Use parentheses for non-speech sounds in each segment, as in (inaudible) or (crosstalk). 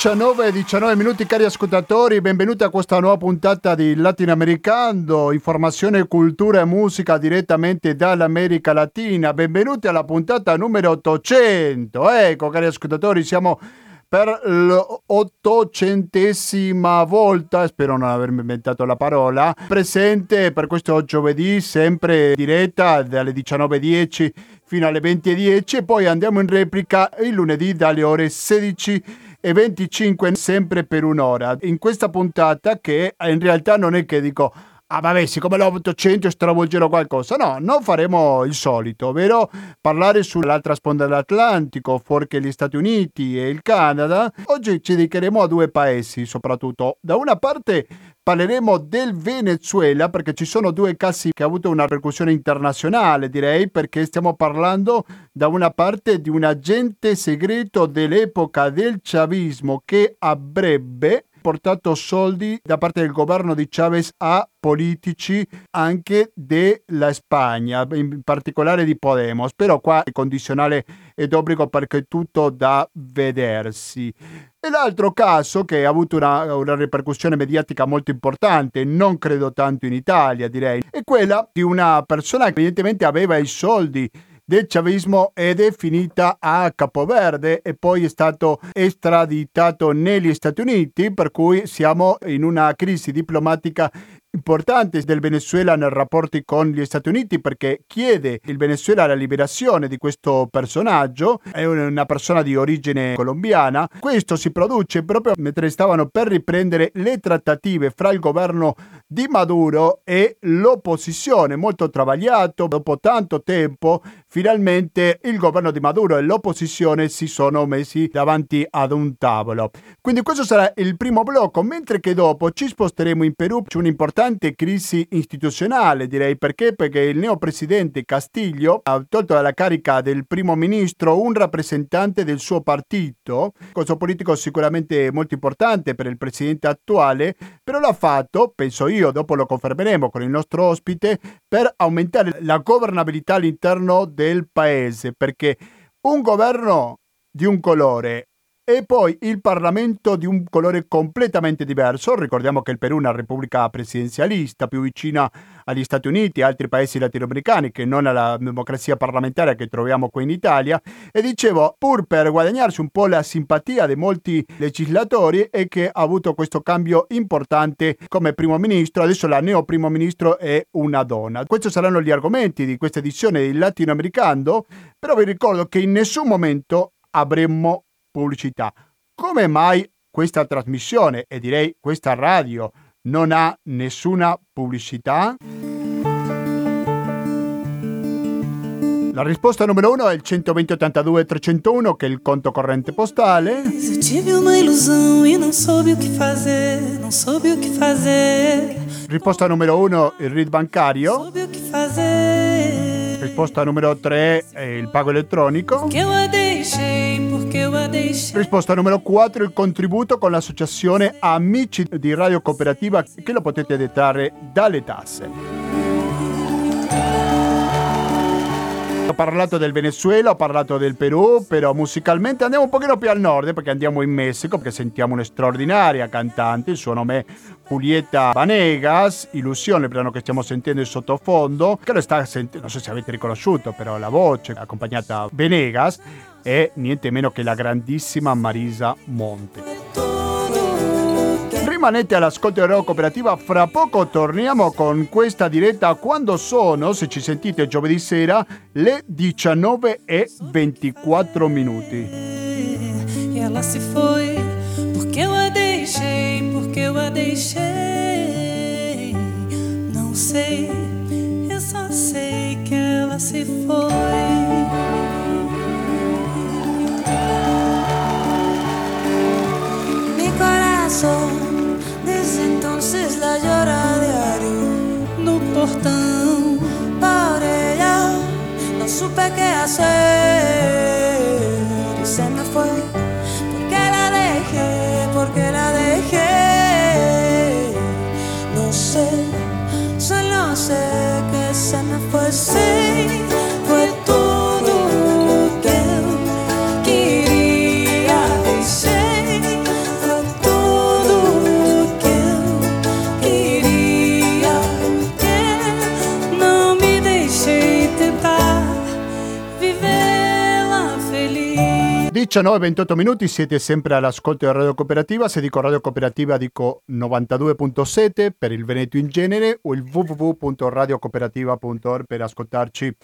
19 e 19 minuti cari ascoltatori, benvenuti a questa nuova puntata di Latinoamericano, informazione, cultura e musica direttamente dall'America Latina. Benvenuti alla puntata numero 800. Ecco cari ascoltatori, siamo per l'ottocentesima volta, spero non avermi inventato la parola, presente per questo giovedì sempre diretta dalle 19.10 fino alle 20.10 e poi andiamo in replica il lunedì dalle ore 16 e 25 sempre per un'ora. In questa puntata che in realtà non è che dico ah vabbè siccome l'800 stravolgerò qualcosa no non faremo il solito ovvero parlare sull'altra sponda dell'Atlantico fuori che gli Stati Uniti e il Canada. Oggi ci dedicheremo a due paesi soprattutto. Da una parte Parleremo del Venezuela perché ci sono due casi che hanno avuto una ripercussione internazionale, direi, perché stiamo parlando da una parte di un agente segreto dell'epoca del chavismo che avrebbe portato soldi da parte del governo di Chavez a politici anche della Spagna, in particolare di Podemos, però qua il condizionale è d'obbligo perché è tutto da vedersi. E l'altro caso che ha avuto una, una, ripercussione mediatica molto importante, non credo tanto in Italia direi, è quella di una persona che evidentemente aveva i soldi del chavismo ed è finita a Capoverde e poi è stato estraditato negli Stati Uniti, per cui siamo in una crisi diplomatica importante del Venezuela nei rapporti con gli Stati Uniti perché chiede il Venezuela la liberazione di questo personaggio, è una persona di origine colombiana. Questo si produce proprio mentre stavano per riprendere le trattative fra il governo di Maduro e l'opposizione, molto travagliato, dopo tanto tempo finalmente il governo di Maduro e l'opposizione si sono messi davanti ad un tavolo. Quindi questo sarà il primo blocco, mentre che dopo ci sposteremo in Perù, c'è un'importante importante crisi istituzionale, direi. Perché? Perché il neopresidente Castiglio ha tolto dalla carica del primo ministro un rappresentante del suo partito, cosa politico sicuramente molto importante per il presidente attuale, però l'ha fatto, penso io, dopo lo confermeremo con il nostro ospite, per aumentare la governabilità all'interno del paese, perché un governo di un colore e poi il Parlamento di un colore completamente diverso. Ricordiamo che il Perù è una repubblica presidenzialista più vicina agli Stati Uniti e altri paesi latinoamericani che non alla democrazia parlamenare che troviamo qui in Italia. E dicevo, pur per guadagnarsi un po' la simpatia di molti legislatori è che ha avuto questo cambio importante come primo ministro. Adesso la neo primo ministro è una donna. Questi saranno gli argomenti di questa edizione di Latinoamericano, però vi ricordo che in nessun momento avremmo pubblicità. Come mai questa trasmissione e direi questa radio non ha nessuna pubblicità? La risposta numero uno è il 120 82 301 che è il conto corrente postale. Eu tive uma ilusão e non soube o che fazer, non soube o che fazer. Risposta numero uno il RID bancario. Che. Risposta numero tre il pago elettronico. Que eu a deixei. Risposta numero 4, il contributo con l'associazione Amici di Radio Cooperativa che lo potete detrarre dalle tasse. Ho parlato del Venezuela, ho parlato del Perù, però musicalmente andiamo un pochino più al nord perché andiamo in Messico perché sentiamo una straordinaria cantante, il suo nome è Julieta Vanegas, Illusione, il brano che stiamo sentendo in sottofondo, che lo sta sentendo, non so se avete riconosciuto, però la voce accompagnata Venegas è niente meno che la grandissima Marisa Monte. Rimanete all'ascolto di Radio Cooperativa, fra poco torniamo con questa diretta quando sono, se ci sentite giovedì sera, le 19 e 24 minuti. E ela se foi, porque eu a deixei, porque eu a deixei. Supe qué hacer. Y se me fue 19-28 minuti, siete sempre all'ascolto di Radio Cooperativa. Se dico Radio Cooperativa dico 92.7 per il Veneto in genere o il www.radiocooperativa.org per ascoltarci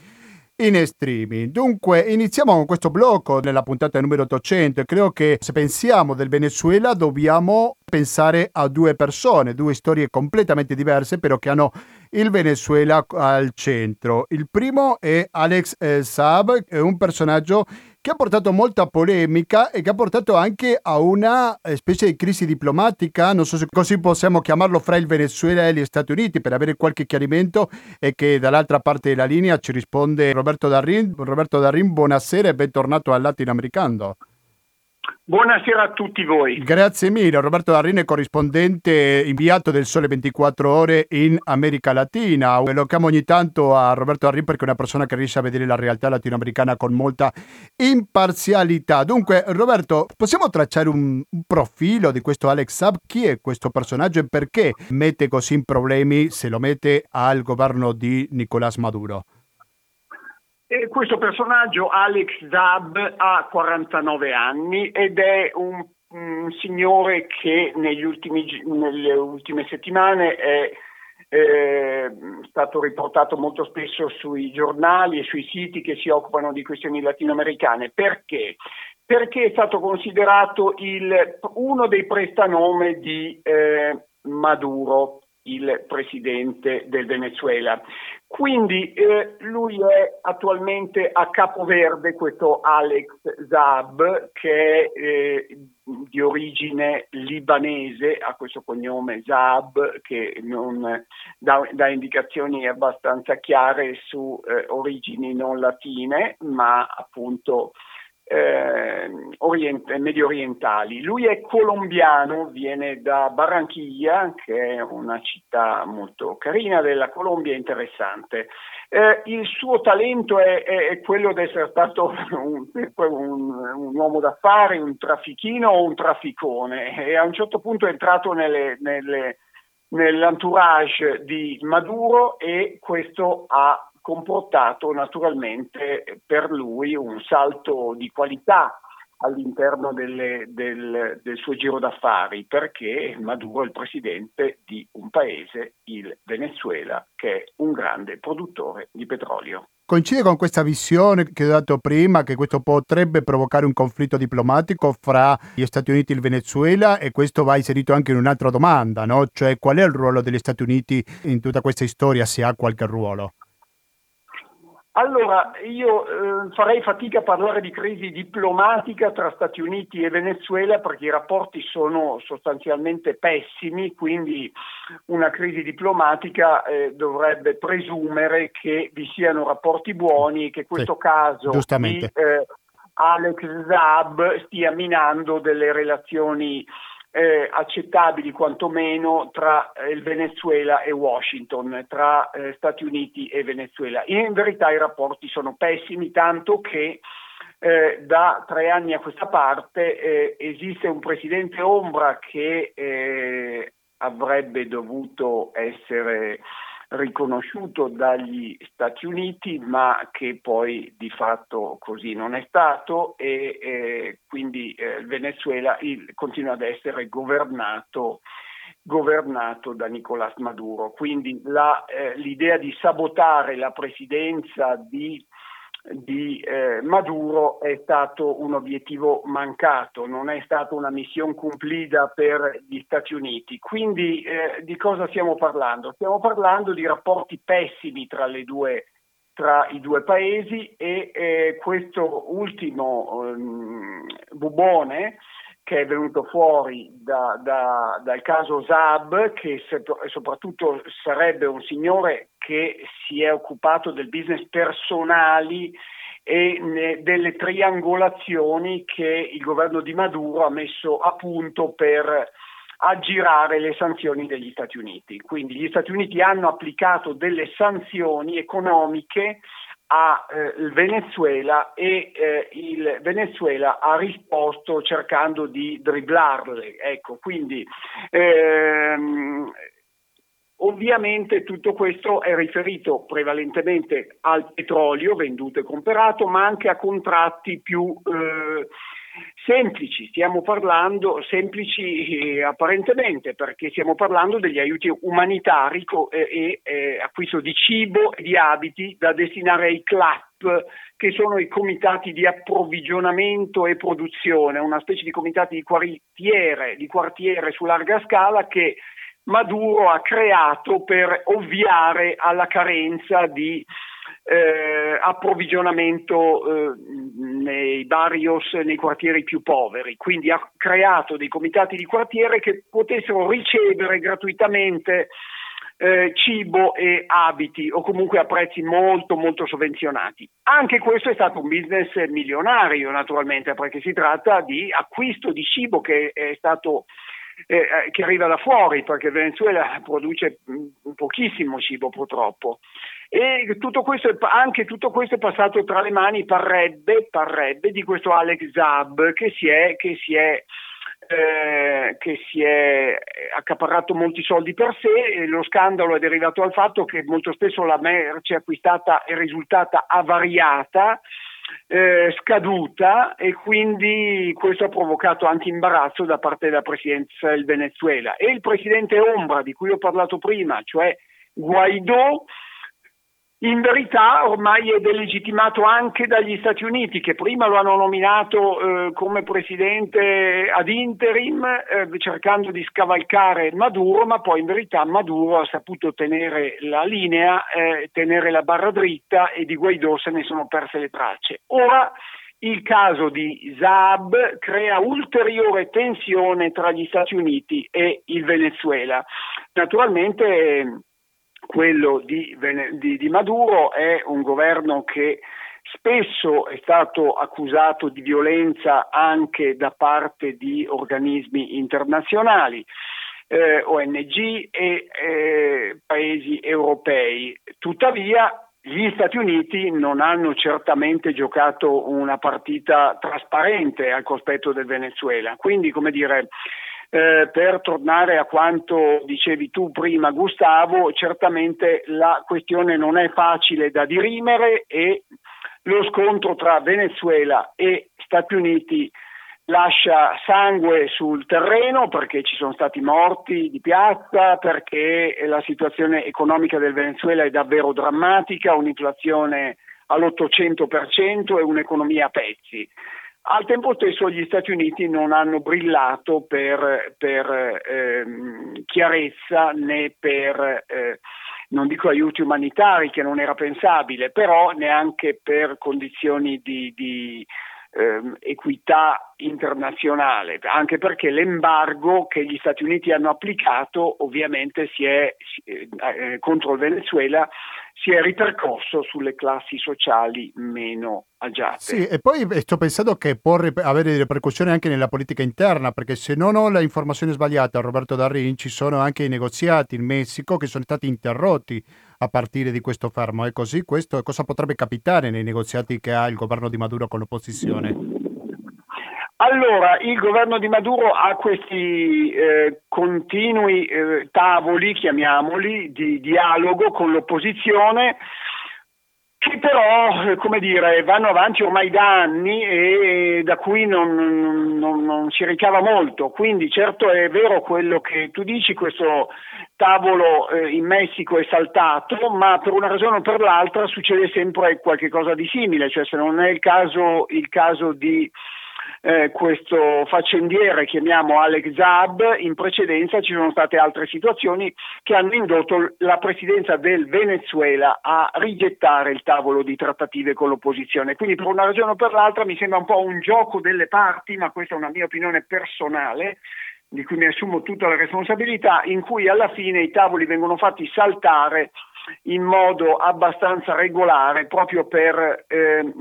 in streaming. Dunque, iniziamo con questo blocco nella puntata numero 800 e credo che se pensiamo del Venezuela dobbiamo pensare a due persone, due storie completamente diverse, però che hanno il Venezuela al centro. Il primo è Alex El Saab, è un personaggio che ha portato molta polemica e che ha portato anche a una eh, specie di crisi diplomatica, non so se così possiamo chiamarlo, fra il Venezuela e gli Stati Uniti, per avere qualche chiarimento e che dall'altra parte della linea ci risponde Roberto Darrin. Roberto Darrin, buonasera e bentornato al Latinoamericano. Buonasera a tutti voi. Grazie mille, Roberto Darrine, corrispondente inviato del Sole 24 Ore in America Latina. Lo chiamo ogni tanto a Roberto Darrine perché è una persona che riesce a vedere la realtà latinoamericana con molta imparzialità. Dunque, Roberto, possiamo tracciare un, profilo di questo Alex Saab? Chi è questo personaggio e perché mette così in problemi se lo mette al governo di Nicolás Maduro? E questo personaggio, Alex Zab, ha 49 anni ed è un, un signore che ultimi, nelle ultime settimane è eh, stato riportato molto spesso sui giornali e sui siti che si occupano di questioni latinoamericane. Perché? Perché è stato considerato il, uno dei prestanome di eh, Maduro, il presidente del Venezuela. Quindi eh, lui è attualmente a Capoverde, questo Alex Zab, che è eh, di origine libanese, ha questo cognome Zab, che non dà, dà indicazioni abbastanza chiare su eh, origini non latine, ma appunto eh, orient- medio orientali. Lui è colombiano, viene da Barranquilla, che è una città molto carina della Colombia, interessante. Eh, il suo talento è, è, è, quello di essere stato (laughs) un, un, un, uomo d'affari, un traffichino o un trafficone e a un certo punto è entrato nelle, nelle, nell'entourage di Maduro e questo ha comportato naturalmente per lui un salto di qualità all'interno delle, del, del, suo giro d'affari perché Maduro è il presidente di un paese, il Venezuela, che è un grande produttore di petrolio. Coincide con questa visione che ho dato prima che questo potrebbe provocare un conflitto diplomatico fra gli Stati Uniti e il Venezuela e questo va inserito anche in un'altra domanda, no? cioè qual è il ruolo degli Stati Uniti in tutta questa storia, se ha qualche ruolo? Allora, io eh, farei fatica a parlare di crisi diplomatica tra Stati Uniti e Venezuela perché i rapporti sono sostanzialmente pessimi, quindi una crisi diplomatica eh, dovrebbe presumere che vi siano rapporti buoni e che questo sì, caso di eh, Alex Zab stia minando delle relazioni eh, accettabili quantomeno tra eh, il Venezuela e Washington, tra eh, Stati Uniti e Venezuela. In verità i rapporti sono pessimi, tanto che eh, da tre anni a questa parte eh, esiste un presidente ombra che eh, avrebbe dovuto essere riconosciuto dagli Stati Uniti, ma che poi di fatto così non è stato e eh, quindi eh, Venezuela il, continua ad essere governato, governato da Nicolás Maduro. Quindi la, eh, l'idea di sabotare la presidenza di di eh, Maduro è stato un obiettivo mancato, non è stata una missione cumplita per gli Stati Uniti. Quindi eh, di cosa stiamo parlando? Stiamo parlando di rapporti pessimi tra, due, tra i due paesi e eh, questo ultimo ehm, bubone che è venuto fuori da, da, dal caso Zab, che soprattutto sarebbe un signore che si è occupato del business personali e delle triangolazioni che il governo di Maduro ha messo a punto per aggirare le sanzioni degli Stati Uniti. Quindi gli Stati Uniti hanno applicato delle sanzioni economiche al eh, Venezuela e eh, il Venezuela ha risposto cercando di dribblarle. Ecco, quindi ehm, Ovviamente tutto questo è riferito prevalentemente al petrolio venduto e comperato, ma anche a contratti più, eh, semplici, stiamo parlando semplici eh, apparentemente perché stiamo parlando degli aiuti umanitari e, e eh, acquisto di cibo e di abiti da destinare ai CLAP che sono i comitati di approvvigionamento e produzione, una specie di comitati di quartiere, di quartiere su larga scala che Maduro ha creato per ovviare alla carenza di eh, approvvigionamento eh, nei barrios, nei quartieri più poveri. Quindi ha creato dei comitati di quartiere che potessero ricevere gratuitamente eh, cibo e abiti o comunque a prezzi molto molto sovvenzionati. Anche questo è stato un business milionario naturalmente perché si tratta di acquisto di cibo che è stato eh, eh che arriva da fuori perché Venezuela produce mm, pochissimo cibo purtroppo. E tutto questo, anche tutto questo è passato tra le mani, parrebbe, parrebbe di questo Alex Zab che si è, che si è eh, che si è accaparrato molti soldi per sé e lo scandalo è derivato dal fatto che molto spesso la merce acquistata è risultata avariata, eh, scaduta e quindi questo ha provocato anche imbarazzo da parte della presidenza del Venezuela. E il presidente Ombra di cui ho parlato prima, cioè Guaidó, in verità ormai è delegittimato anche dagli Stati Uniti che prima lo hanno nominato eh, come presidente ad interim eh, cercando di scavalcare Maduro, ma poi in verità Maduro ha saputo tenere la linea, eh, tenere la barra dritta e di Guaidó se ne sono perse le tracce. Ora il caso di Zaab crea ulteriore tensione tra gli Stati Uniti e il Venezuela. Naturalmente quello di, di, di Maduro è un governo che spesso è stato accusato di violenza anche da parte di organismi internazionali. Eh, ONG e eh, paesi europei. Tuttavia gli Stati Uniti non hanno certamente giocato una partita trasparente al cospetto del Venezuela, quindi come dire eh, per tornare a quanto dicevi tu prima Gustavo, certamente la questione non è facile da dirimere e lo scontro tra Venezuela e Stati Uniti lascia sangue sul terreno perché ci sono stati morti di piazza, perché la situazione economica del Venezuela è davvero drammatica, un'inflazione all'800% e un'economia a pezzi. Al tempo stesso gli Stati Uniti non hanno brillato per, per ehm, chiarezza né per, eh, non dico aiuti umanitari che non era pensabile, però neanche per condizioni di, di ehm, equità internazionale, anche perché l'embargo che gli Stati Uniti hanno applicato ovviamente si è, eh, contro il Venezuela si è ripercorso sulle classi sociali meno agiate. Sì, e poi sto pensando che può avere ripercussioni anche nella politica interna, perché se non ho le informazioni sbagliate, Roberto Darin, ci sono anche i negoziati in Messico che sono stati interrotti a partire di questo fermo. È così questo? Cosa potrebbe capitare nei negoziati che ha il governo di Maduro con l'opposizione? Allora, il governo di Maduro ha questi eh, continui eh, tavoli, chiamiamoli, di dialogo con l'opposizione che però, eh, come dire, vanno avanti ormai da anni e da cui non, non, non, si ricava molto. Quindi certo è vero quello che tu dici, questo tavolo eh, in Messico è saltato, ma per una ragione o per l'altra succede sempre qualcosa di simile, cioè se non è il caso, il caso di eh, questo faccendiere, chiamiamo Alex Zab, in precedenza ci sono state altre situazioni che hanno indotto la presidenza del Venezuela a rigettare il tavolo di trattative con l'opposizione. Quindi per una ragione o per l'altra mi sembra un po' un gioco delle parti, ma questa è una mia opinione personale di cui mi assumo tutta la responsabilità, in cui alla fine i tavoli vengono fatti saltare in modo abbastanza regolare proprio per eh,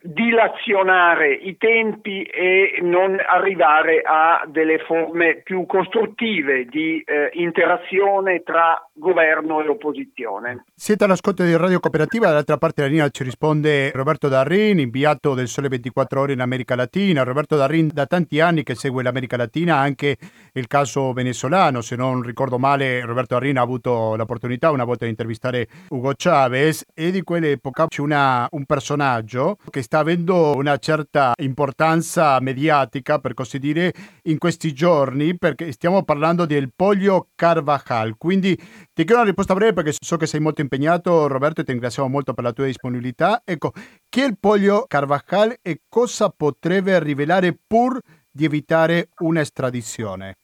dilazionare i tempi e non arrivare a delle forme più costruttive di eh, interazione tra governo e opposizione. Siete all'ascolto di Radio Cooperativa, dall'altra parte della linea ci risponde Roberto Darrin, inviato del Sole 24 Ore in America Latina. Roberto Darrin da tanti anni che segue l'America Latina, anche il caso venezuelano. Se non ricordo male, Roberto Darrin ha avuto l'opportunità una volta di intervistare Hugo Chavez e di quell'epoca c'è una, un personaggio che sta avendo una certa importanza mediatica, per così dire, in questi giorni, perché stiamo parlando del Pollo Carvajal. Quindi ti chiedo una risposta breve perché so che sei molto impegnato Roberto e ti ringraziamo molto per la tua disponibilità. Ecco, chi è il Pollo Carvajal e cosa potrebbe rivelare pur di evitare un'estradizione?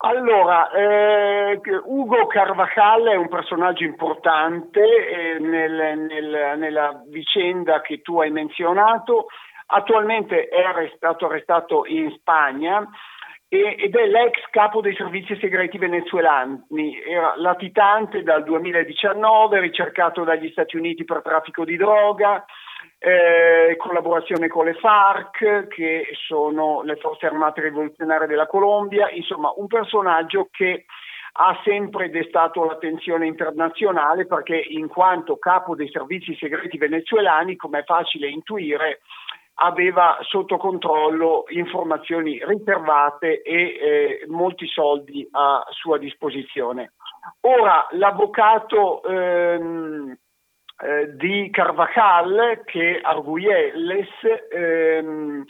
Allora, eh, Ugo Carvajal è un personaggio importante eh, nel, nel, nella vicenda che tu hai menzionato. Attualmente è arrestato, arrestato in Spagna ed è l'ex capo dei servizi segreti venezuelani, era latitante dal 2019, ricercato dagli Stati Uniti per traffico di droga, eh, collaborazione con le FARC, che sono le forze armate rivoluzionarie della Colombia, insomma un personaggio che ha sempre destato l'attenzione internazionale perché in quanto capo dei servizi segreti venezuelani, come è facile intuire, aveva sotto controllo informazioni riservate e eh, molti soldi a sua disposizione. Ora l'avvocato ehm, eh, di Carvajal, che Arguelles, ehm,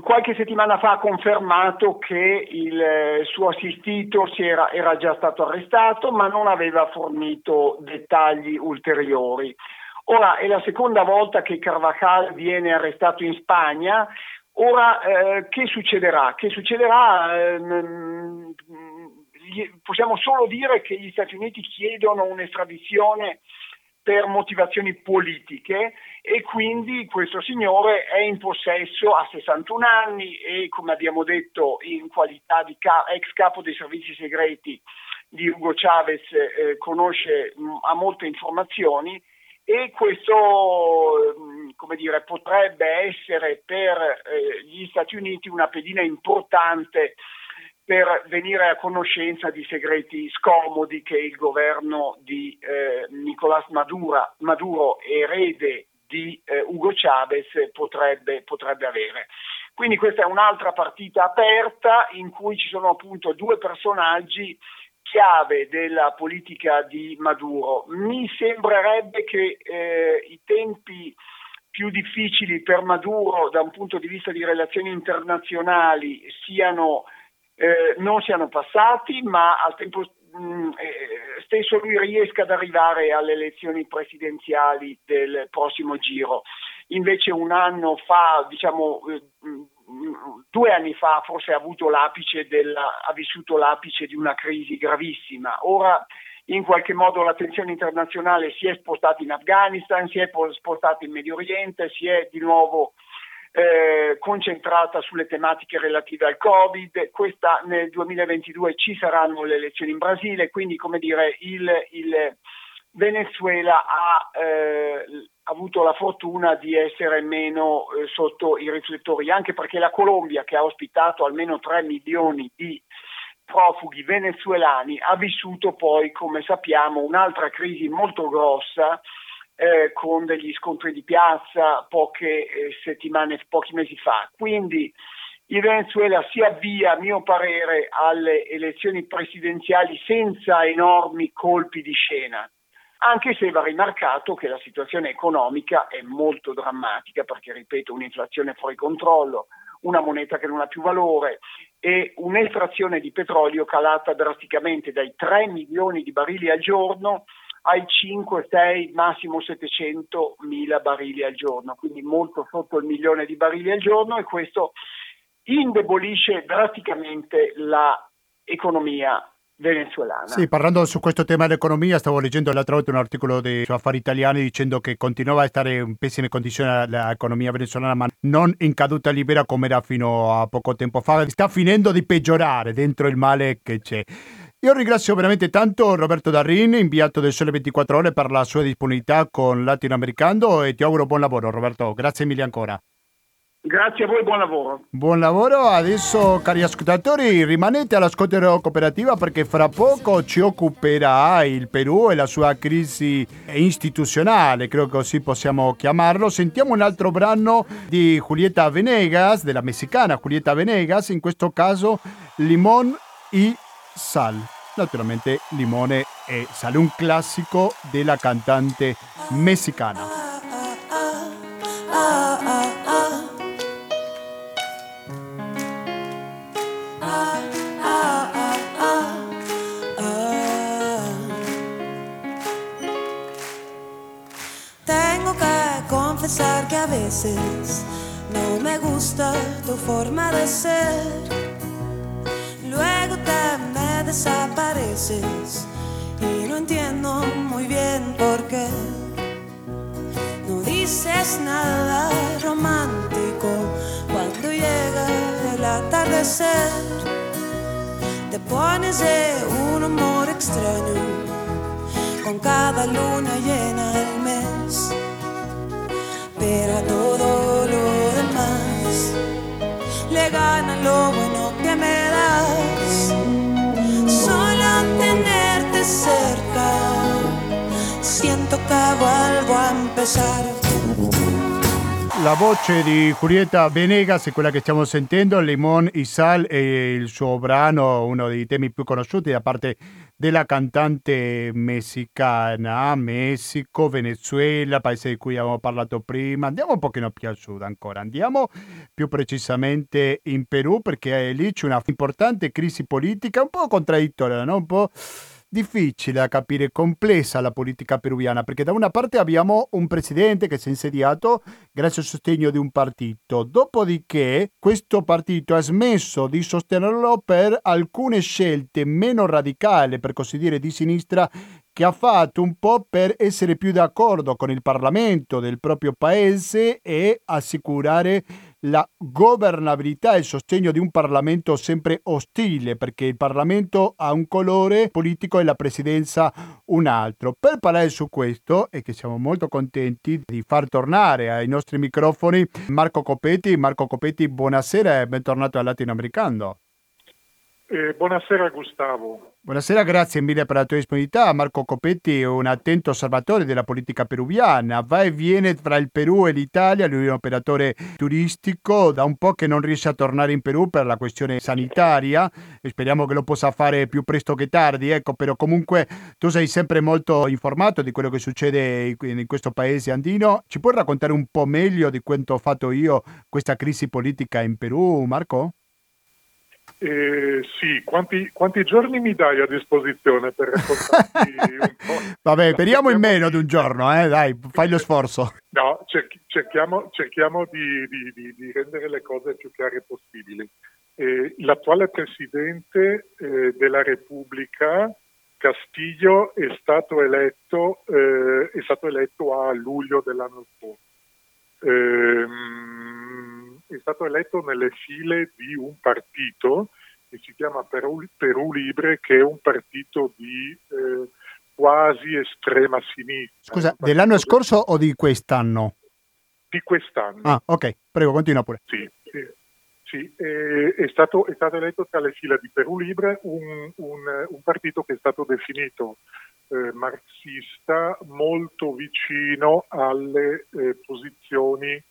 qualche settimana fa ha confermato che il suo assistito era, era già stato arrestato ma non aveva fornito dettagli ulteriori. Ora è la seconda volta che Carvajal viene arrestato in Spagna. Ora eh, che succederà? Che succederà? Ehm, possiamo solo dire che gli Stati Uniti chiedono un'estradizione per motivazioni politiche e quindi questo signore è in possesso a 61 anni e come abbiamo detto in qualità di ex capo dei servizi segreti di Hugo Chavez eh, conosce mh, ha molte informazioni e questo mm, come dire, potrebbe essere per eh, gli Stati Uniti una pedina importante per venire a conoscenza di segreti scomodi che il governo di eh, Nicolás Maduro, Maduro, erede di eh, Hugo Chavez, potrebbe, potrebbe avere. Quindi questa è un'altra partita aperta in cui ci sono appunto due personaggi chiave della politica di Maduro. Mi sembrerebbe che eh, i tempi più difficili per Maduro da un punto di vista di relazioni internazionali siano, eh, non siano passati, ma al tempo mm, eh, stesso lui riesca ad arrivare alle elezioni presidenziali del prossimo giro. Invece un anno fa, diciamo, eh, due anni fa forse ha, della, ha vissuto l'apice di una crisi gravissima. Ora in qualche modo l'attenzione internazionale si è spostata in Afghanistan, si è spostata in Medio Oriente, si è di nuovo eh, concentrata sulle tematiche relative al Covid. Questa, nel 2022 ci saranno le elezioni in Brasile, quindi come dire il, il Venezuela ha eh, avuto la fortuna di essere meno eh, sotto i riflettori, anche perché la Colombia, che ha ospitato almeno 3 milioni di profughi venezuelani, ha vissuto poi, come sappiamo, un'altra crisi molto grossa eh, con degli scontri di piazza poche eh, settimane, pochi mesi fa. Quindi il Venezuela si avvia, a mio parere, alle elezioni presidenziali senza enormi colpi di scena anche se va rimarcato che la situazione economica è molto drammatica perché, ripeto, un'inflazione fuori controllo, una moneta che non ha più valore e un'estrazione di petrolio calata drasticamente dai 3 milioni di barili al giorno ai 5, 6, massimo 700 mila barili al giorno, quindi molto sotto il milione di barili al giorno e questo indebolisce drasticamente l'economia venezuelana. Sì, parlando su questo tema dell'economia, stavo leggendo l'altra volta un articolo di, su Affari Italiani dicendo che continuava a stare in pessime condizioni l'economia venezuelana, ma non in caduta libera come era fino a poco tempo fa. Sta finendo di peggiorare dentro il male che c'è. Io ringrazio veramente tanto Roberto Darrin, inviato del Sole 24 Ore, per la sua disponibilità con Latinoamericano e ti auguro buon lavoro Roberto. Grazie mille ancora. Grazie a voi, buon lavoro. Buon lavoro, adesso cari ascoltatori rimanete all'ascolto cooperativa perché fra poco ci occuperà il Perù e la sua crisi istituzionale, credo che così possiamo chiamarlo. Sentiamo un altro brano di Julieta Venegas, della messicana Julieta Venegas, in questo caso Limón y Sal. Naturalmente limone e sale, un classico della cantante messicana. que a veces no me gusta tu forma de ser. Desapareces y no entiendo muy bien por qué. No dices nada romántico cuando llega el atardecer. Te pones de un humor extraño con cada luna llena del mes pero a todo lo demás le gana lo bueno que me das. Vuelvo a empezar. La voce di Julieta Venegas è quella che stiamo sentendo, Limon y Sal è il suo brano, uno dei temi più conosciuti da parte della cantante messicana, Messico, Venezuela, paese di cui abbiamo parlato prima. Andiamo un pochino più a sud ancora, andiamo più precisamente in Perù perché lì c'è una importante crisi politica, un po' contraddittoria, no? un po' difficile da capire, complessa la politica peruviana, perché da una parte abbiamo un presidente che si è insediato grazie al sostegno di un partito, dopodiché questo partito ha smesso di sostenerlo per alcune scelte meno radicali, per così dire, di sinistra che ha fatto un po' per essere più d'accordo con il Parlamento del proprio paese e assicurare la governabilità e il sostegno di un Parlamento sempre ostile, perché il Parlamento ha un colore politico e la presidenza un altro. Per parlare su questo, e che siamo molto contenti di far tornare ai nostri microfoni Marco Copetti. Marco Copetti, buonasera e bentornato al Latinoamericano. Eh, buonasera Gustavo. Buonasera, grazie mille per la tua disponibilità. Marco Copetti è un attento osservatore della politica peruviana. Va e viene tra il Perù e l'Italia, lui è un operatore turistico, da un po' che non riesce a tornare in Perù per la questione sanitaria speriamo che lo possa fare più presto che tardi, ecco, però comunque tu sei sempre molto informato di quello che succede in questo paese andino. Ci puoi raccontare un po' meglio di quanto ho fatto io questa crisi politica in Perù, Marco? Eh, sì, quanti, quanti, giorni mi dai a disposizione per raccontarti (laughs) un po'? Vabbè, speriamo in meno di un giorno, eh? dai, fai lo sforzo. No, cerchiamo, cerchiamo di, di, di, di, rendere le cose più chiare possibili. Eh, l'attuale Presidente eh, della Repubblica, Castillo, è stato, eletto, eh, è stato eletto a luglio dell'anno scorso. Ehm, è stato eletto nelle file di un partito che si chiama Perù, Perù Libre, che è un partito di eh, quasi estrema sinistra. Scusa, dell'anno scorso o di quest'anno? Di quest'anno. Ah, ok, prego, continua pure. Sì, sì. sì è, stato, è, stato, eletto tra le file di Perù Libre un, un, un partito che è stato definito eh, marxista molto vicino alle eh, posizioni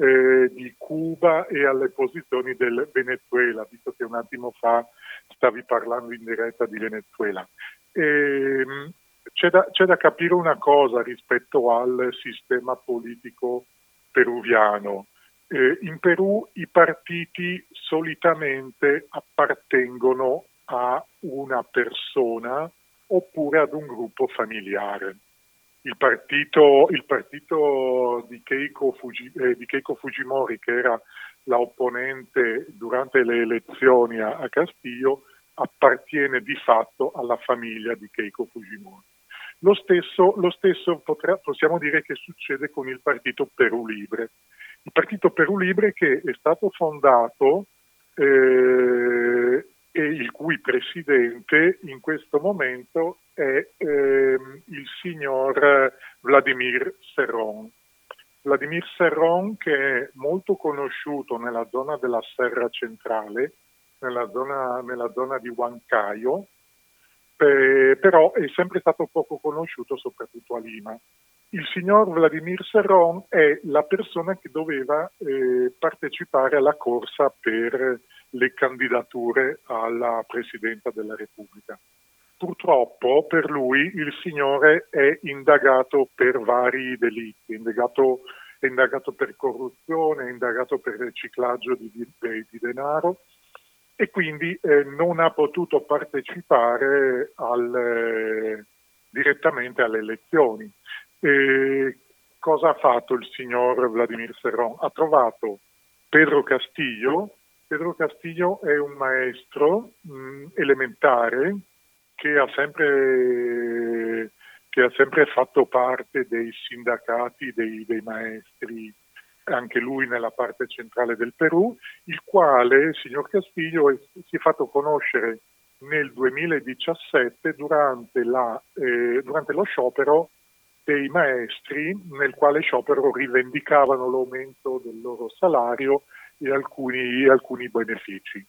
eh, di Cuba e alle posizioni del Venezuela, visto che un attimo fa stavi parlando in diretta di Venezuela. E, ehm, c'è, da, c'è da capire una cosa rispetto al sistema politico peruviano. Eh, in Perù i partiti solitamente appartengono a una persona oppure ad un gruppo familiare il partito, il partito di, Keiko Fuji, eh, di, Keiko Fujimori, che era la opponente durante le elezioni a, a Castillo, appartiene di fatto alla famiglia di Keiko Fujimori. Lo stesso, lo stesso potrà, possiamo dire che succede con il partito Perù Libre. Il partito Perù Libre che è stato fondato eh, e il cui presidente in questo momento è ehm, il signor Vladimir Serron. Vladimir Serron che è molto conosciuto nella zona della Serra Centrale, nella zona, nella zona di Huancayo, eh, però è sempre stato poco conosciuto soprattutto a Lima. Il signor Vladimir Serron è la persona che doveva eh, partecipare alla corsa per le candidature alla Presidenza della Repubblica. Purtroppo per lui il signore è indagato per vari delitti, è indagato, è indagato per corruzione, è indagato per riciclaggio di, di, di denaro e quindi eh, non ha potuto partecipare al, eh, direttamente alle elezioni. E cosa ha fatto il signor Vladimir Serron? Ha trovato Pedro Castillo. Pedro Castillo è un maestro mh, elementare che ha, sempre, che ha sempre fatto parte dei sindacati dei, dei maestri anche lui nella parte centrale del Perù, il quale, signor Castillo, si è fatto conoscere nel 2017 durante, la, eh, durante lo sciopero dei maestri, nel quale sciopero rivendicavano l'aumento del loro salario e alcuni, alcuni benefici.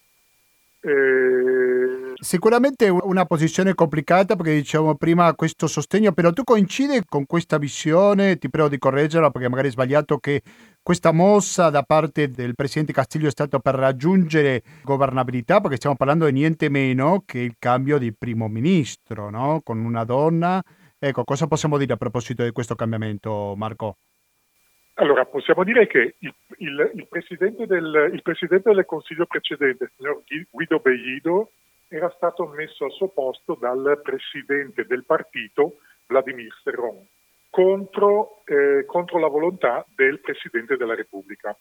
Eh... Sicuramente una posizione complicata perché dicevamo prima questo sostegno, però tu coincidi con questa visione, ti prego di correggerla perché magari è sbagliato, che questa mossa da parte del presidente Castiglio è stata per raggiungere governabilità, perché stiamo parlando di niente meno che il cambio di primo ministro, no? con una donna. Ecco, cosa possiamo dire a proposito di questo cambiamento, Marco? Allora, possiamo dire che il, il, il, presidente, del, il presidente, del, Consiglio precedente, signor Guido Bellido, era stato messo al suo posto dal presidente del partito, Vladimir Serron, contro, eh, contro la volontà del presidente della Repubblica.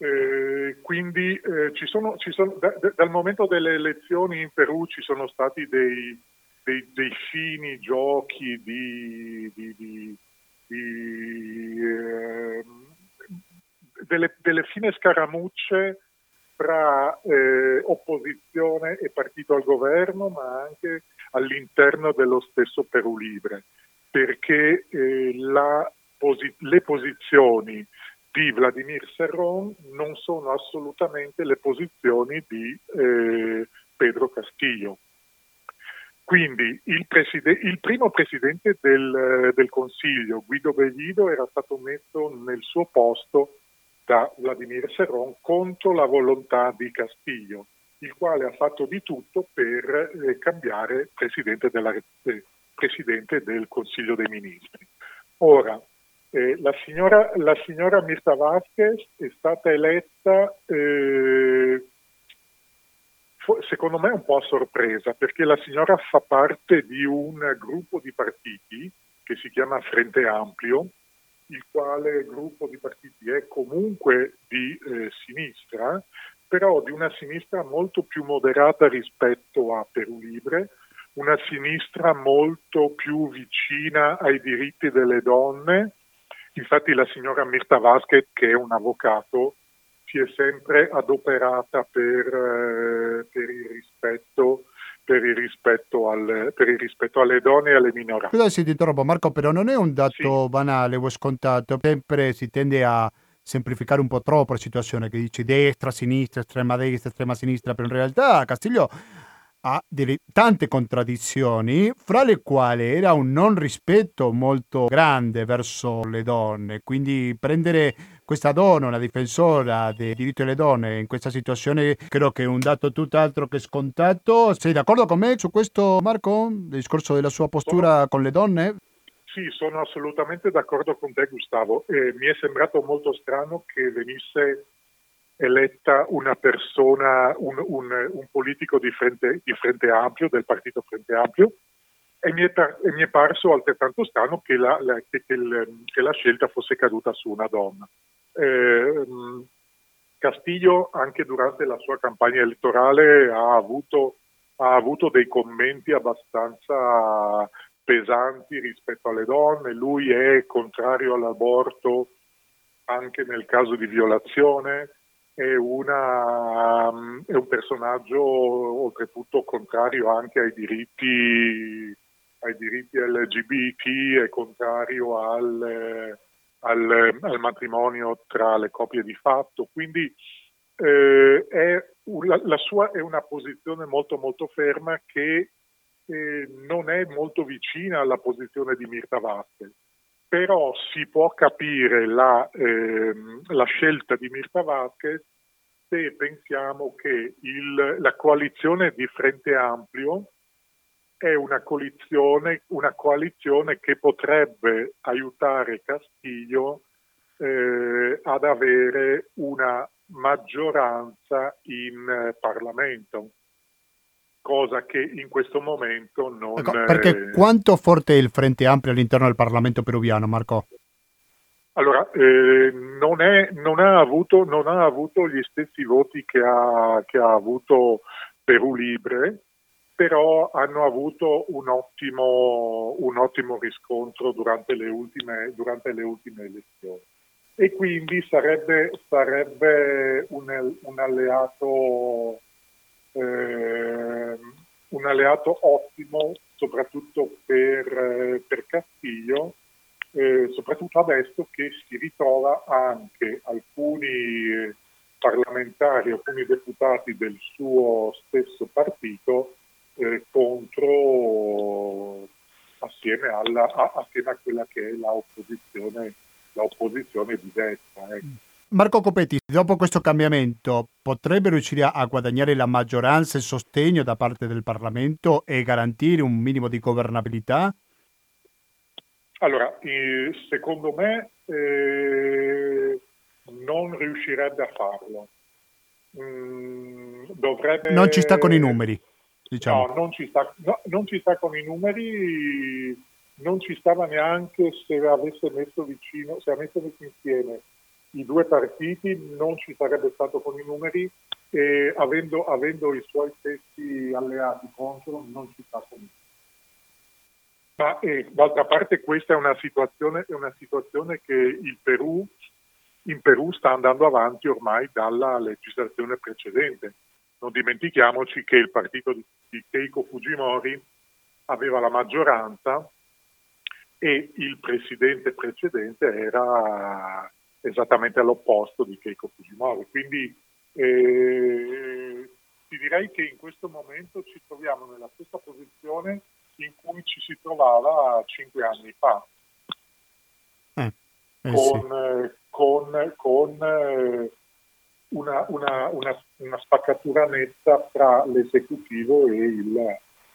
Eh, quindi eh, ci sono, ci sono, da, da, dal momento delle elezioni in Perù ci sono stati dei, dei, dei fini giochi di, di, di di, eh, delle, delle, fine scaramucce tra eh, opposizione e partito al governo, ma anche all'interno dello stesso Perù Libre, perché eh, la, posi- le posizioni di Vladimir Serron non sono assolutamente le posizioni di eh, Pedro Castillo. Quindi il, preside- il primo presidente del, del, Consiglio, Guido Bellido, era stato messo nel suo posto da Vladimir Serron contro la volontà di Castiglio, il quale ha fatto di tutto per eh, cambiare presidente, della, eh, presidente, del Consiglio dei Ministri. Ora, eh, la, signora, la, signora, Mirta Vasquez è stata eletta eh, secondo me un po' a sorpresa, perché la signora fa parte di un gruppo di partiti che si chiama Frente Ampio, il quale gruppo di partiti è comunque di eh, sinistra, però di una sinistra molto più moderata rispetto a Perù Libre, una sinistra molto più vicina ai diritti delle donne. Infatti la signora Mirta Vasquez, che è un avvocato, si è sempre adoperata per, eh, per, il, rispetto, per, il, rispetto, al, per il rispetto alle donne e alle minoranze. Scusa se ti interrompo Marco, però non è un dato sì. banale o scontato, sempre si tende a semplificare un po' troppo la situazione che dici destra, sinistra, estrema destra, estrema sinistra, però in realtà Castiglio ha delle, tante contraddizioni, fra le quali era un non rispetto molto grande verso le donne, quindi prendere questa donna, una difensora dei diritti delle donne in questa situazione credo che è un dato tutt'altro che scontato. Sei d'accordo con me su questo Marco, il discorso della sua postura con le donne? Sì, sono assolutamente d'accordo con te Gustavo. Eh, mi è sembrato molto strano che venisse eletta una persona, un, un, un politico di frente, di frente, Ampio, del partito Frente Ampio, e mi è, e mi è parso altrettanto strano che la, la, che, che, il, che la, scelta fosse caduta su una donna. Eh, Castillo, anche durante la sua campagna elettorale, ha avuto, ha avuto dei commenti abbastanza pesanti rispetto alle donne, lui è contrario all'aborto anche nel caso di violazione, è, una, è, un personaggio oltretutto contrario anche ai diritti, ai diritti LGBT, è contrario al, al, al matrimonio tra le coppie di fatto, quindi eh, è, la, la, sua è una posizione molto molto ferma che eh, non è molto vicina alla posizione di Mirta Vasquez, però si può capire la, eh, la scelta di Mirta Vasquez se pensiamo che il, la coalizione di Frente Ampio è una coalizione, una coalizione che potrebbe aiutare Castiglio eh, ad avere una maggioranza in eh, Parlamento, cosa che in questo momento non... Ecco, perché quanto forte è il Frente Ampio all'interno del Parlamento peruviano, Marco? Allora, eh, non, è, non, ha avuto, non, ha avuto, gli stessi voti che ha, che ha avuto Perù Libre, però hanno avuto un ottimo, un ottimo riscontro durante le, ultime, durante le ultime elezioni. E quindi sarebbe, sarebbe un, un, alleato, eh, un, alleato, ottimo soprattutto per, per Castiglio, eh, soprattutto adesso che si ritrova anche alcuni parlamentari, alcuni deputati del suo stesso partito eh, contro assieme, alla, a, assieme a quella che è l'opposizione opposizione di destra. Ecco. Marco Copetti, dopo questo cambiamento potrebbe riuscire a guadagnare la maggioranza e il sostegno da parte del Parlamento e garantire un minimo di governabilità? Allora, eh, secondo me eh, non riuscirebbe a farlo. Mm, dovrebbe... Non ci sta con i numeri, diciamo. No, non ci sta, no, non ci sta con i numeri non ci stava neanche se avesse messo vicino, se avesse messo insieme i due partiti, non ci sarebbe stato con i numeri e avendo, avendo i suoi stessi alleati contro non ci sta con i numeri. Ma eh, d'altra parte questa è una situazione, è una situazione che il Perù, in Perù sta andando avanti ormai dalla legislazione precedente. Non dimentichiamoci che il partito di, Keiko Fujimori aveva la maggioranza e il presidente precedente era esattamente all'opposto di Keiko Fujimori. Quindi eh, ti direi che in questo momento ci troviamo nella stessa posizione in cui ci si trovava cinque anni fa, eh, eh, con, sì. Eh, con, con eh, una, una, una, una spaccatura netta tra l'esecutivo e il,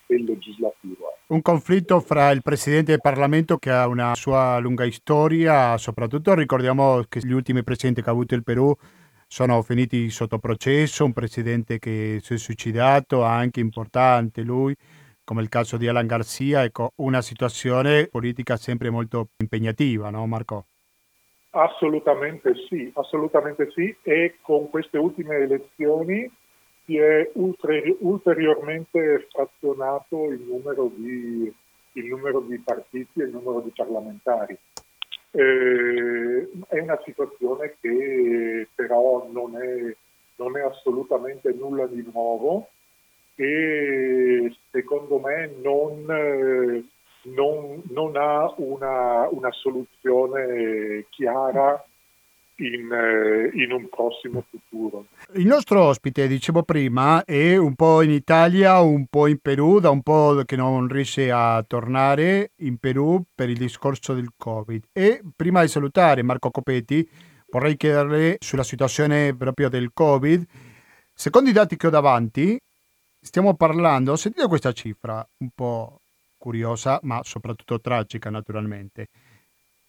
il legislativo. Un conflitto fra il Presidente del Parlamento che ha una sua lunga storia, soprattutto ricordiamo che gli ultimi presidenti che ha avuto il Perù sono finiti sotto processo, un presidente che si è suicidato, anche importante lui, come il caso di Alan Garcia, ecco, una situazione politica sempre molto impegnativa, no Marco? Assolutamente sì, assolutamente sì e con queste ultime elezioni si è ulteri- ulteriormente frazionato il numero, di, il numero di partiti e il numero di parlamentari. Eh, è una situazione che però non è, non è assolutamente nulla di nuovo e secondo me non, non, non ha una, una soluzione chiara in, eh, in, un prossimo futuro. Il nostro ospite, dicevo prima, è un po' in Italia, un po' in Perù, da un po' che non riesce a tornare in Perù per il discorso del Covid. E prima di salutare Marco Copetti, vorrei chiederle sulla situazione proprio del Covid. Secondo i dati che ho davanti, stiamo parlando, ho sentito questa cifra un po' curiosa, ma soprattutto tragica naturalmente.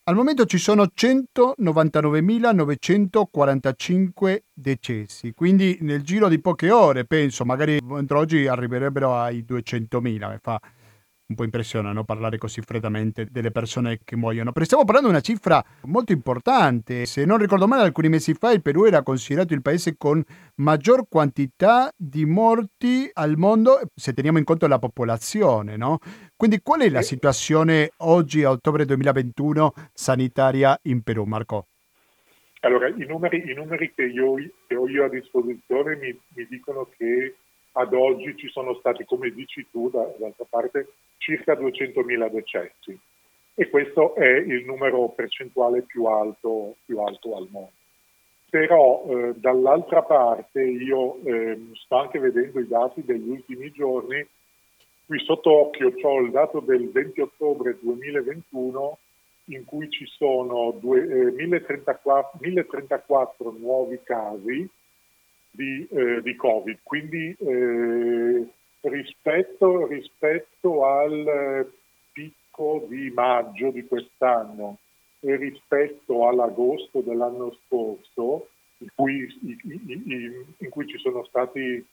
Al momento ci sono 199.945 decessi, quindi nel giro di poche ore, penso, magari entro oggi arriverebbero ai 200.000, fa un po' impressiona no? parlare così freddamente delle persone che muoiono. Però stiamo parlando di una cifra molto importante. Se non ricordo male, alcuni mesi fa il Perù era considerato il paese con maggior quantità di morti al mondo se teniamo in conto la popolazione. No? Quindi qual è la situazione oggi, a ottobre 2021, sanitaria in Perù, Marco? Allora, i numeri, i numeri che, io, che, ho io a disposizione mi, mi dicono che ad oggi ci sono stati, come dici tu, da, d'altra parte, circa 200.000 decessi. e questo è il numero percentuale più alto, più alto al mondo. Però eh, dall'altra parte io eh, sto anche vedendo i dati degli ultimi giorni, qui sotto occhio ho il dato del 20 ottobre 2021 in cui ci sono due, eh, 1034, 1034, nuovi casi di, eh, di Covid, quindi eh, rispetto, rispetto al picco di maggio di quest'anno e rispetto all'agosto dell'anno scorso, in cui, in, in cui ci sono stati,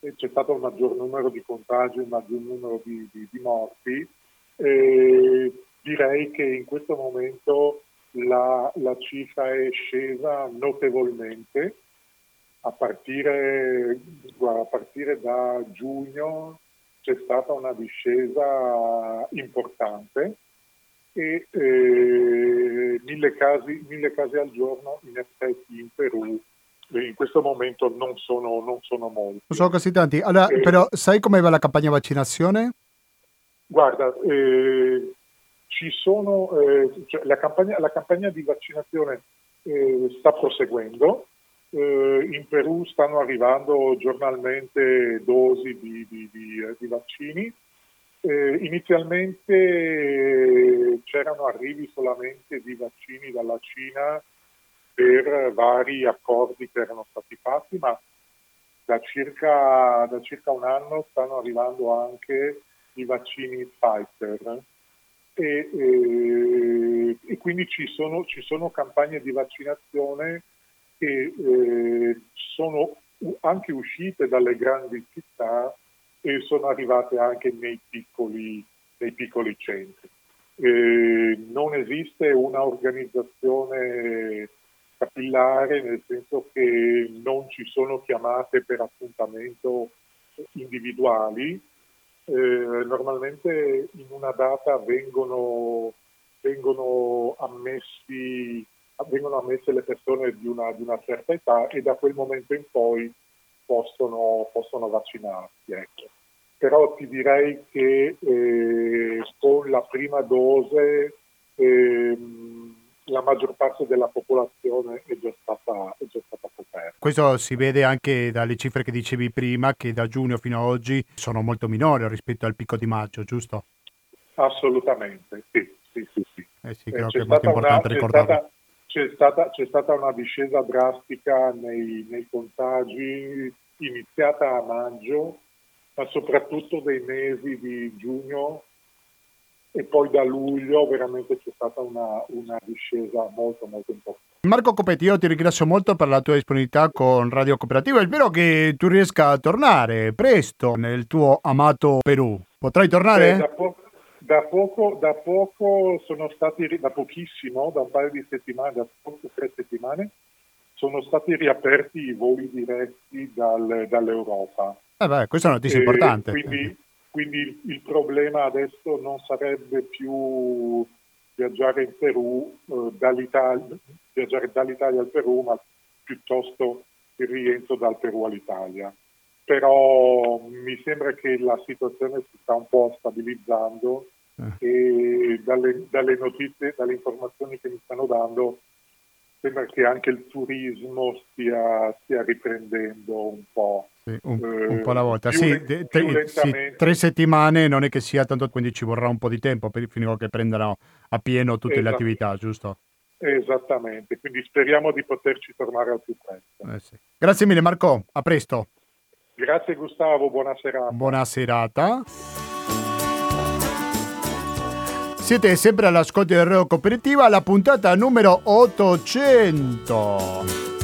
c'è stato un maggior numero di contagi, un maggior numero di, di, di morti, eh, direi che in questo momento la, la cifra è scesa notevolmente. A partire, a partire da giugno c'è stata una discesa importante e eh, mille, casi, mille, casi, al giorno in effetti in Perù in questo momento non sono, non sono molti. Non sono così tanti. Allora, eh, però sai come va la campagna vaccinazione? Guarda, eh, ci sono, eh, cioè la, campagna, la, campagna, di vaccinazione eh, sta proseguendo, eh, in Perù stanno arrivando giornalmente dosi di, di, di, eh, di vaccini. Eh, inizialmente eh, c'erano arrivi solamente di vaccini dalla Cina per vari accordi che erano stati fatti, ma da circa, da circa un anno stanno arrivando anche i vaccini Pfizer e, e, e quindi ci sono, ci sono, campagne di vaccinazione che eh, sono anche uscite dalle grandi città e sono arrivate anche nei piccoli, nei piccoli centri. Eh, non esiste una organizzazione capillare nel senso che non ci sono chiamate per appuntamento individuali, eh, normalmente in una data vengono, vengono, ammessi, vengono ammesse le persone di una, di una, certa età e da quel momento in poi possono, possono vaccinarsi. Ecco. Però ti direi che eh, con la prima dose eh, la maggior parte della popolazione è già stata, è già stata coperta. Questo si vede anche dalle cifre che dicevi prima, che da giugno fino ad oggi sono molto minori rispetto al picco di maggio, giusto? Assolutamente, sì. sì, sì, sì. Eh sì credo che è molto importante una, ricordarlo. C'è stata, c'è stata, una discesa drastica nei, nei contagi iniziata a maggio, ma soprattutto dei mesi di giugno e poi da luglio veramente c'è stata una, una discesa molto molto importante. Marco Copetti, io ti ringrazio molto per la tua disponibilità con Radio Cooperativa. Spero che tu riesca a tornare presto nel tuo amato Perù. Potrai tornare? Eh, da, po- da, poco, da poco sono stati, da pochissimo, da un paio di settimane, da poco tre settimane, sono stati riaperti i voli diretti dal, dall'Europa. Eh beh, questa è una notizia e importante. Quindi quindi il, il, problema adesso non sarebbe più viaggiare in Perù, eh, dall'Italia, viaggiare dall'Italia al Perù, ma piuttosto il rientro dal Perù all'Italia. Però mi sembra che la situazione si sta un po' stabilizzando eh. E dalle, dalle notizie, dalle informazioni che mi stanno dando, sembra che anche il turismo stia, stia riprendendo un po'. Sì, un, eh, un, po' alla volta. Sì, tre, sì, tre, settimane non è che sia tanto, quindi ci vorrà un po' di tempo per, fino che prendano a pieno tutte le attività, giusto? Esattamente, quindi speriamo di poterci tornare al più presto. Eh sì. Grazie mille Marco, a presto. Grazie Gustavo, buona serata. Buona serata. Siete sempre all'ascolto del Reo Cooperativa, la puntata numero 800.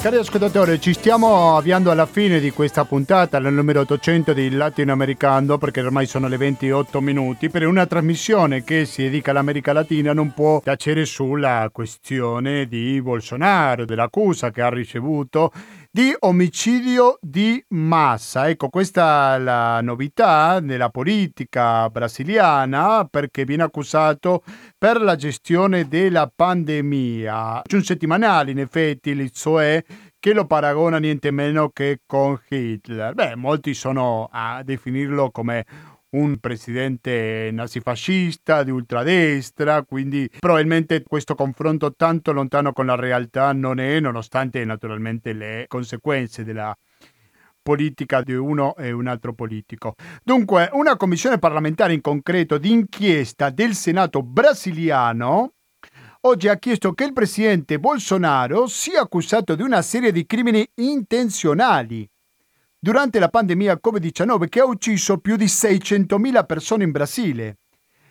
Cari ascoltatori, ci stiamo avviando alla fine di questa puntata, nel numero 800 di Latinoamericano, perché ormai sono le 28 minuti, per una trasmissione che si dedica all'America Latina non può tacere sulla questione di Bolsonaro, dell'accusa che ha ricevuto di omicidio di massa. Ecco, questa è la novità nella politica brasiliana perché viene accusato per la gestione della pandemia. C'è un settimanale, in effetti, SOE, che lo paragona niente meno che con Hitler. Beh, molti sono a definirlo come un presidente nazifascista di ultradestra, quindi probabilmente questo confronto tanto lontano con la realtà non è, nonostante naturalmente le conseguenze della politica di uno e un altro politico. Dunque, una commissione parlamentare in concreto di inchiesta del Senato brasiliano oggi ha chiesto che il presidente Bolsonaro sia accusato di una serie di crimini intenzionali durante la pandemia Covid-19 che ha ucciso più di 600.000 persone in Brasile.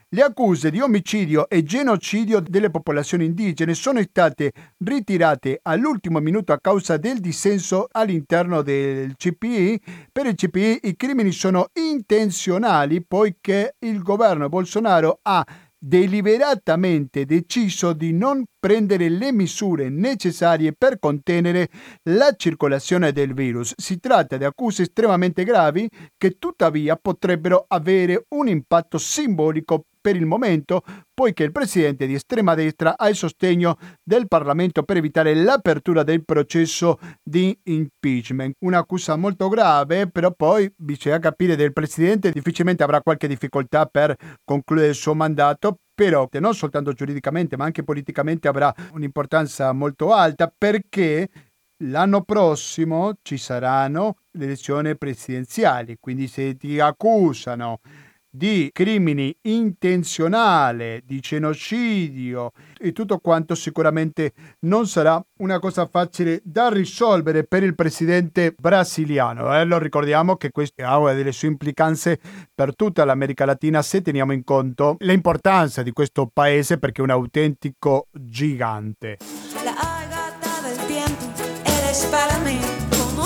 Le accuse di omicidio e genocidio delle popolazioni indigene sono state ritirate all'ultimo minuto a causa del dissenso all'interno del CPI. Per il CPI i crimini sono intenzionali poiché il governo Bolsonaro ha deliberatamente deciso di non prendere le misure necessarie per contenere la circolazione del virus. Si tratta di accuse estremamente gravi che tuttavia potrebbero avere un impatto simbolico per il momento, poiché il presidente di estrema destra ha il sostegno del Parlamento per evitare l'apertura del processo di impeachment. Un'accusa molto grave, però poi bisogna capire del presidente difficilmente avrà qualche difficoltà per concludere il suo mandato, però non soltanto giuridicamente ma anche politicamente avrà un'importanza molto alta perché l'anno prossimo ci saranno le elezioni presidenziali, quindi se ti accusano di crimini intenzionale, di genocidio e tutto quanto sicuramente non sarà una cosa facile da risolvere per il presidente brasiliano. Eh? Lo ricordiamo che questo ha delle sue implicanze per tutta l'America Latina se teniamo in conto l'importanza di questo paese perché è un autentico gigante. La agata del tiempo eres para mí. ¿Cómo?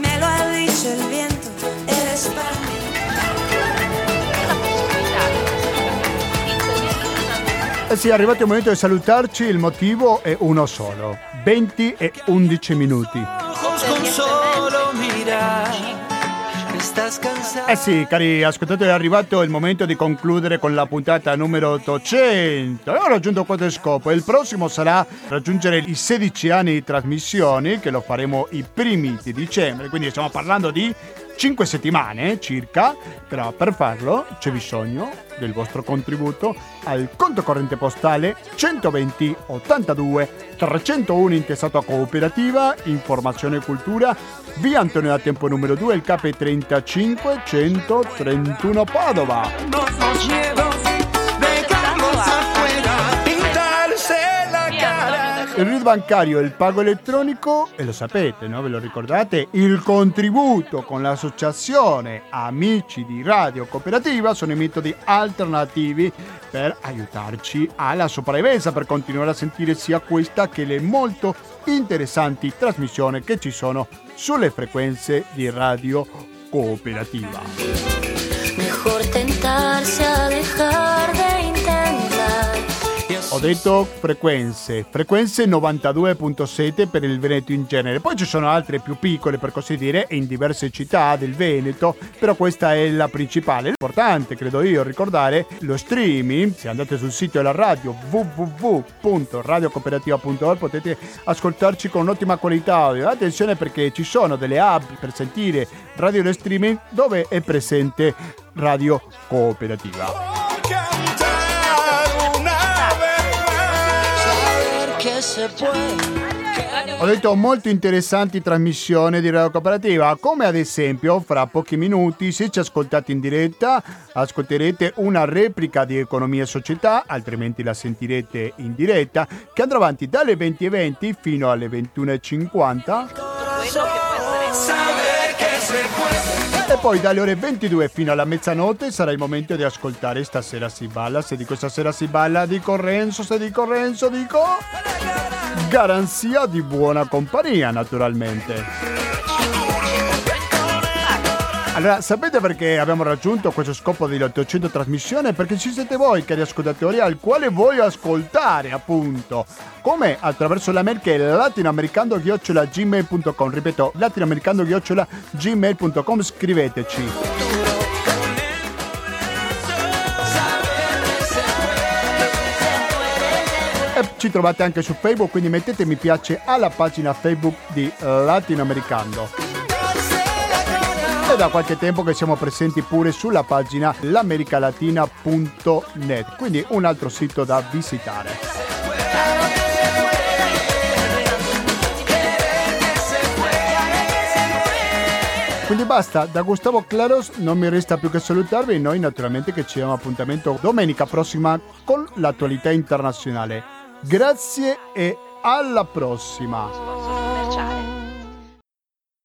Me lo ha dicho el viento, eres para mí. Eh sì, è arrivato il momento di salutarci, il motivo è uno solo, 20 e 11 minuti. Eh sì, cari ascoltatori, è arrivato il momento di concludere con la puntata numero 800. E ho raggiunto questo scopo. Il prossimo sarà raggiungere i 16 anni di trasmissioni, che lo faremo i primi di dicembre. Quindi stiamo parlando di 5 settimane circa, però per farlo c'è bisogno del vostro contributo al conto corrente postale 120 82 301 intestato a cooperativa, informazione e cultura, via Antonio da Tempo numero 2, il KP35 131 Padova. Il RID bancario il pago elettronico, e lo sapete, no? ve lo ricordate, il contributo con l'associazione Amici di Radio Cooperativa sono i metodi alternativi per aiutarci alla sopravvivenza, per continuare a sentire sia questa che le molto interessanti trasmissioni che ci sono sulle frequenze di Radio Cooperativa. Mejor tentarse a dejar de ho detto frequenze, frequenze 92.7 per il Veneto in genere, poi ci sono altre più piccole per così dire in diverse città del Veneto, però questa è la principale. Importante credo io ricordare lo streaming, se andate sul sito della radio www.radiocooperativa.org potete ascoltarci con un'ottima qualità audio. Attenzione perché ci sono delle app per sentire radio e streaming dove è presente Radio Cooperativa. Ho detto molto interessanti trasmissioni di Radio Cooperativa, come ad esempio fra pochi minuti se ci ascoltate in diretta ascolterete una replica di Economia e Società, altrimenti la sentirete in diretta, che andrà avanti dalle 20.20 fino alle 21.50. E poi dalle ore 22 fino alla mezzanotte sarà il momento di ascoltare Stasera si balla. Se dico stasera si balla, dico Renzo, se dico Renzo, dico... Garanzia di buona compagnia, naturalmente. Allora, sapete perché abbiamo raggiunto questo scopo di 800 trasmissione? Perché ci siete voi, cari ascoltatori, al quale voglio ascoltare, appunto. Come? Attraverso la mail che è latinoamericando-gmail.com Ripeto, latinoamericando-gmail.com Scriveteci. E ci trovate anche su Facebook, quindi mettete mi piace alla pagina Facebook di Latinoamericano. È da qualche tempo che siamo presenti pure sulla pagina l'americalatina.net, quindi un altro sito da visitare. Quindi basta, da Gustavo Claros non mi resta più che salutarvi, noi naturalmente che ci diamo appuntamento domenica prossima con l'attualità internazionale. Grazie e alla prossima!